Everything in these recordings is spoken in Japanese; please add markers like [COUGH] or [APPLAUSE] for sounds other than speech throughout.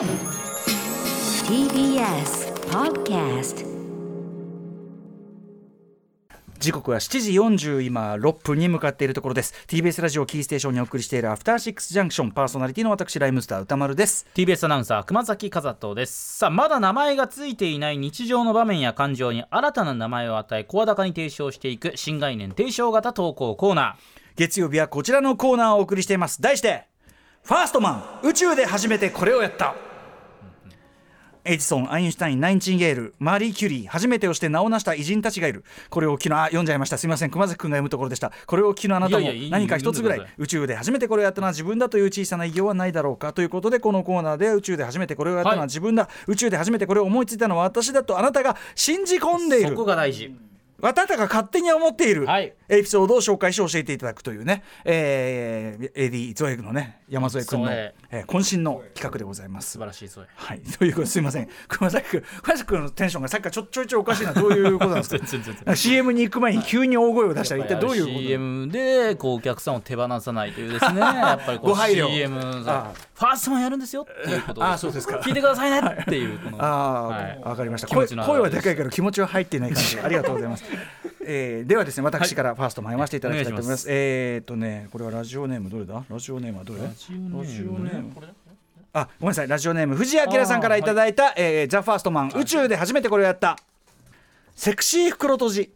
TBS Podcast 時刻は7時40今6分に向かっているところです。TBS ラジオキーステーションにお送りしているアフターシックスジャンクションパーソナリティの私ライムスター歌丸です。TBS アナウンサー熊崎和人です。さあまだ名前がついていない日常の場面や感情に新たな名前を与え声高に提唱していく新概念提唱型投稿コーナ月曜日はこちらのコーナーをお送りしています。題してファーストマン宇宙で初めてこれをやったエジソン、アインシュタイン、ナイチンゲール、マリー・キュリー、初めてをして名を成した偉人たちがいる。これを昨日、あ、読んじゃいました。すみません、熊崎君が読むところでした。これを昨日あなたも何か一つぐらい宇宙で初めてこれをやったのは自分だという小さな偉業はないだろうかということで、このコーナーで宇宙で初めてこれをやったのははい自分だ、宇宙で初めてこれを思いついたのは私だとあなたが信じ込んでいーそこる。が大事あなたが勝手に思っているはい。エピソードを紹介し教えていただくというね、えー、AD ゾエグのね山添君の、ゾエえー渾身の企画でございます。素。晴らしいそれはい、[LAUGHS] ということですいません。熊崎君熊崎君のテンションがさっきからちょちょいちょいおかしいな。[LAUGHS] どういうことなんですか？全然全然。なんか CM に行く前に急に大声を出したら一体どういうこと？[LAUGHS] CM でこうお客さんを手放さないというですねやっぱりこう CM あさファーストマンやるんですよっていうことをあそうですか。聞いてくださいねっていうこのああ、はい。わかりました。声はでかいけど気持ちは入っていない感じありがとうございます、えー、ではですね私からファーストも読ませていただきたいと思います,、お願えーっとねこれはラジオネームどれだ？ラジオネームはどれ？ラジオネームあごめんなさい。ラジオネーム藤井明さんからいただいた「えーザ・ファーストマン。宇宙で初めてこれをやった。セクシー袋閉じ。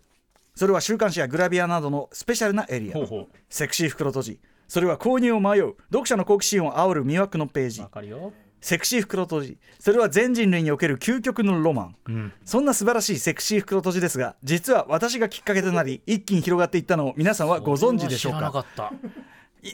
それは週刊誌やグラビアなどのスペシャルなエリア。ほうほう。セクシー袋閉じ。それは購入を迷う。読者の好奇心を煽る魅惑のページ。わかるよセクシー袋閉じ。それは全人類における究極のロマン、ん。そんな素晴らしいセクシー袋閉じですが実は私がきっかけとなり一気に広がっていったのを皆さんはご存知でしょう知らなか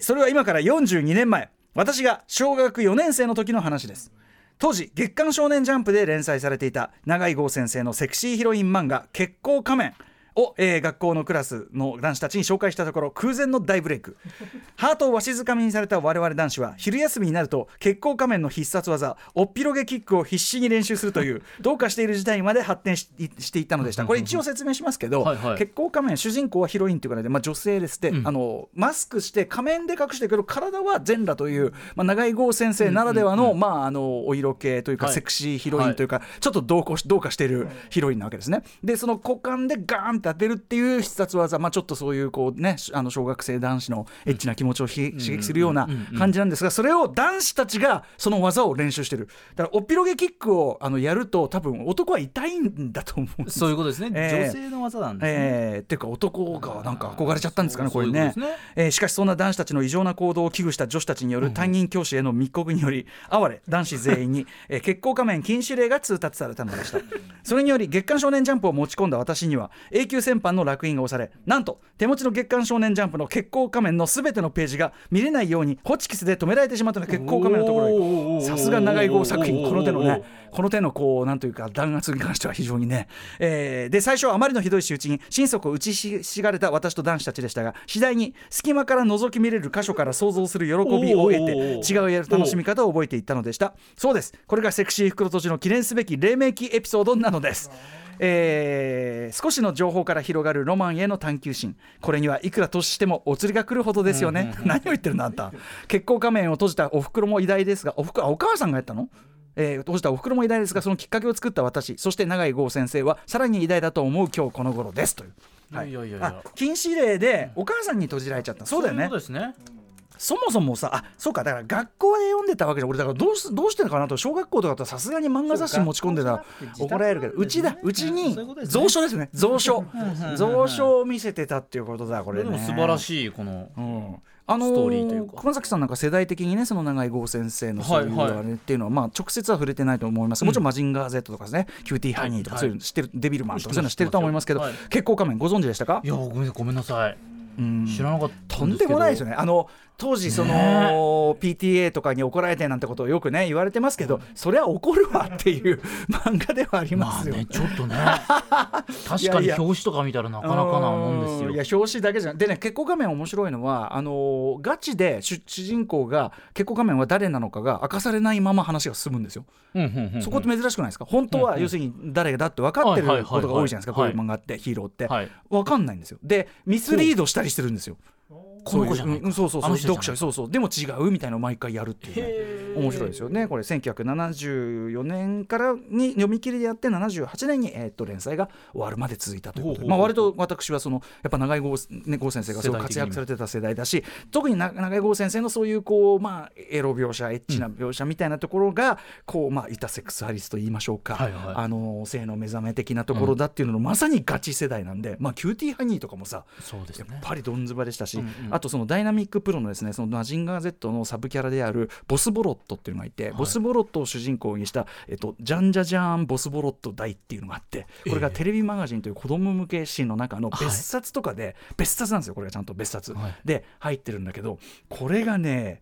それは今から42年前。私が小学4年生の時の話です。当時月刊少年ジャンプで連載されていた永井豪先生のセクシーヒロイン漫画「月光仮面」を、えー学校のクラスの男子たちに紹介したところ空前の大ブレイク。[LAUGHS] ハートをわしづかみにされた我々男子は昼休みになると月光仮面の必殺技おっぴろげキックを必死に練習するという [LAUGHS] どうかしている事態にまで発展ししていったのでした。これ一応説明しますけどはいはい。月光仮面主人公はヒロインというかで、まあ、女性ですで、うん。あのマスクして仮面で隠してるけど体は全裸という、まあ、長井豪先生ならではの,、まあ、あのお色気というか、はい。セクシーヒロインというか、ちょっとどうこしどうかしているヒロインなわけですね。でその股間でガーンって当てるっていう必殺技、まあ、ちょっとそういうこう、ね、あの小学生男子のエッチな気持ちをひ、刺激するような感じなんですがそれを男子たちがその技を練習してる。だからおっぴろげキックをあのやると多分男は痛いんだと思う [LAUGHS] そういうことですね、えー女性の技なんですね、えーっていうか男がなんか憧れちゃったんですかね、これね。ね。えーしかしそんな男子たちの異常な行動を危惧した女子たちによる担任教師への密告により哀れ男子全員に、[LAUGHS] えー、血行仮面禁止令が通達されたのでした。それにより月刊少年ジャンプを持ち込んだ私には永久戦犯の烙印が押されなんと手持ちの月刊少年ジャンプの血行仮面の全てのページが見れないようにホチキスで止められてしまったの血行仮面のところに。さすが長井豪作品。この手のねこの手のこうなんというか弾圧に関しては非常にね、えーで最初はあまりのひどい仕打ちに心底打ちひしがれた私と男子たちでしたが次第に隙間から覗き見れる箇所から想像する喜びを得て違うやる楽しみ方を覚えていったのでした。そうです。これがセクシー袋閉じの記念すべき黎明期エピソードなのですえー少しの情報から広がるロマンへの探求心。これにはいくら年してもお釣りが来るほどですよね、何を言ってるのあんた。血行仮面を閉じたおふくろも偉大ですがおふくあお母さんがやったの？えー、閉じたおふくろも偉大ですがそのきっかけを作った私。そして永井豪先生はさらに偉大だと思う今日この頃です。という、はい。いやいやいやあ禁止令でお母さんに閉じられちゃった。そうだよね。ねそもそもさあそうかだから学校で読んでたわけじゃん。俺だからどうすどうしてるのかなと。小学校とかだとさすがに漫画雑誌持ち込んでたら怒られるけどうちだ。うちに蔵書ですね。蔵書。蔵書を見せてたっていうことだこれね。でも素晴らしいこのうん。あのストーリーというか。熊崎さんなんか世代的にねその永井豪先生のそういうあれっていうのは、まあ直接は触れてないと思います、もちろんマジンガー Z とかですね。キューティーハニーとかはいそういうの知ってる、デビルマンとかそういうの知ってると思いますけど、はいけっこう仮面ご存知でしたか？いやごめんなさい知らなかったとんでもないですよね。ね。あの当時その PTA とかに怒られてなんてことをよくね言われてますけど、それは怒るわっていう [LAUGHS] 漫画ではありますよ。ねちょっとね。確かに表紙とか見たらなかなかなもんですよ。いや表紙だけじゃでね結構画面面白いのはあのーガチで主主人公が結構画面は誰なのかが明かされないまま話が進むんですよ。うんうんうんうん。そこって珍しくないですか？本当は要するに誰だって分かってることが多いじゃないですかこういうはい漫画ってヒーローって。はい。分かんないんですよ。でミスリードしたりしてるんですよ。この子じゃないそうんそうそうそう。読者そうそう。でも違うみたいなのを毎回やるっていうね面白いですよね。これ1974年からに読み切りでやって78年に、えー、と連載が終わるまで続いたということで、まあ、割と私はそのやっぱ長井剛,、ね、剛先生がすごい活躍されてた世代だし特にな永井豪先生のそういうこう、まあ、エロ描写エッチな描写みたいなところが、こうまあ、いたセックスアリスと言いましょうか、あの性の目覚め的なところだっていうのの、まさにガチ世代なんで、まあ、キューティーハニーとかもさそうですね。やっぱりどんずばでしたし、あとそのダイナミックプロのですねそのマジンガー Z のサブキャラであるボスボロットっていうのがいて、ボスボロットを主人公にした、えっと、ジャンジャジャーンボスボロットだいっていうのがあってこれがテレビマガジンという子供向け誌の中の別冊とかで、別冊なんですよこれがちゃんと別冊、はい。で入ってるんだけどこれがね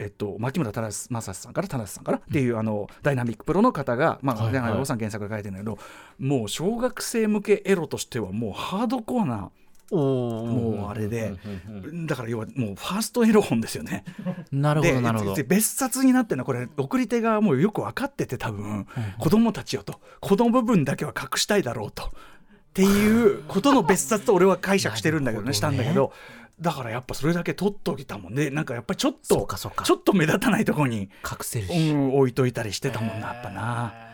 えっと、牧村正正さんから田中さんからっていう、あのダイナミックプロの方が、まあはいはい。長井さん原作で書いてるんだけどもう小学生向けエロとしてはもうハードコアなおもうあれでだから要はもうファーストエロ本ですよね。なるほどなるほど別冊になってるのはこれ送り手側もうよく分かってて多分、子供たちよとこの部分だけは隠したいだろうとっていうことの別冊と俺は解釈してるんだけどねしたんだけどだからやっぱそれだけ取っときたもんねなんかやっぱりちょっとちょっと目立たないところに、隠せるう、ん、置いといたりしてたもんなやっぱな。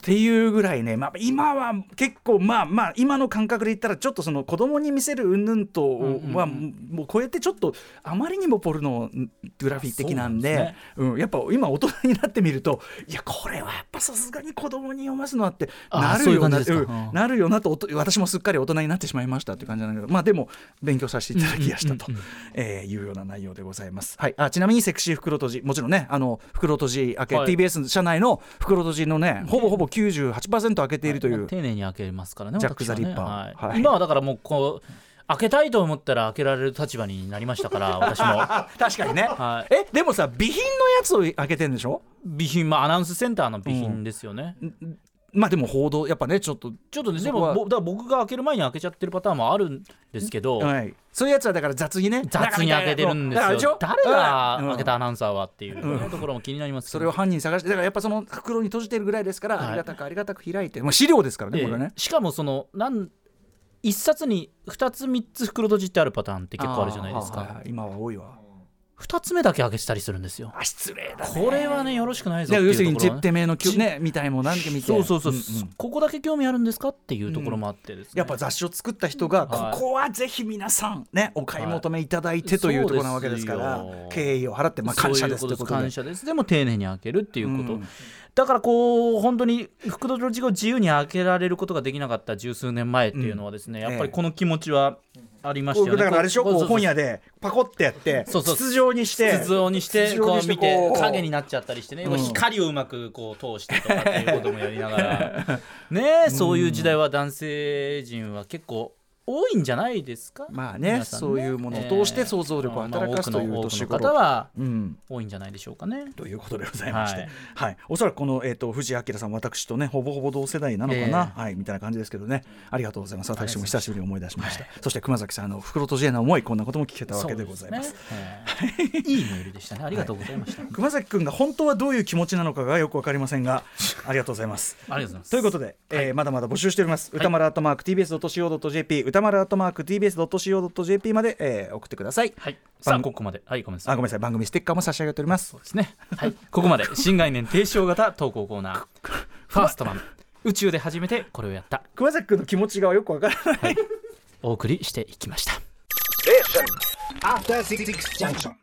っていうぐらいね、まあ、今は結構まあまあ今の感覚で言ったらちょっとその子供に見せる云々とうんうんはもう超えてちょっとあまりにもポルノグラフィー的なんでね。うん、やっぱ今大人になってみるといやこれはやっぱさすがに子供に読ますのはってあなるよなそういううんうん。なるよなと私もすっかり大人になってしまいましたっていう感じなんだけどまあでも勉強させていただきやしたと、えーいうような内容でございます。はい、あちなみにセクシー袋閉じ。もちろんねあの袋閉じ開け、はい。TBS 社内の袋閉じのねほぼほぼ98%開けているという、丁寧に開けますからねジャックザリッパー。はい。はい。今はだからもうこう開けたいと思ったら開けられる立場になりましたから [LAUGHS] 私も。確かにね、はい。えでもさ備品のやつを開けてるんでしょ？備品、まあ、アナウンスセンターの備品ですよね、まあでも報道やっぱねちょっとちょっとねでもぼだ僕が開ける前に開けちゃってるパターンもあるんですけど、はい、そういうやつはだから雑にね。雑に開けてるんですよ。誰がうん。開けたアナウンサーはっていう、ねところも気になりますけどそれを犯人探してだからやっぱその袋に閉じてるぐらいですから、はい。ありがたくありがたく開いて、まあ、資料ですからね、ええ。これね。しかもそのなん一冊に2つ3つ袋閉じってあるパターンって結構あるじゃないですか。はいはい。今は多いわ2つ目だけ開けてたりするんですよ。あ失礼だね。これはねよろしくないぞってい要するにうところはねてめえのねみたいも何か見て。そうそうそう、んん。ここだけ興味あるんですかっていうところもあってですね、やっぱ雑誌を作った人が、はい。ここはぜひ皆さんねお買い求めいただいてというところなわけですから、そうですよ。敬意を払って、まあ、感謝ですということで感謝です。でも丁寧に開けるっていうこと、うんだからこう本当に袋閉じを自由に開けられることができなかった十数年前っていうのはですね、やっぱりこの気持ちはありましたよ。ね、だからあれでしょ？こう本屋でパコってやって筒状にして筒状にしてこう見て影になっちゃったりしてね、うん。光をうまくこう通してとかっていうこともやりながら。[LAUGHS] ねそういう時代は男性陣は結構多いんじゃないですか？まあね皆さんそういうものを通して想像力を働かすというまあ多く年の多くの頃方はうん。多いんじゃないでしょうかね。ということでございまして、ははい。いおそらくこの、えー、と藤井明さん私とねほぼほぼ同世代なのかな、えはい。みたいな感じですけどね。ありがとうございます。私も久しぶりに思い出しました、そして熊崎さんあの袋閉じへの思いこんなことも聞けたわけでございます。そうですねはい。いいメールでしたね。ありがとうございました。熊崎君が本当はどういう気持ちなのかがよくわかりませんがありがとうございます。ありがとうございます。ということで、えーまだまだ募集しております。歌丸アットマーク TBS.CO.JP、歌丸アットマーク TBS.CO.JP まで、えー送ってください。はい。さあ番ここまで。はいごめんなさい。あ、ごめんなさい。番組ステッカーも差し上げております。そうですね。はい。[LAUGHS] ここまで新概念提唱型投稿コーナー。ファーストマン宇宙で初めてこれをやった熊崎君の気持ちがよくわからない。お送りしていきました。After Six Junction.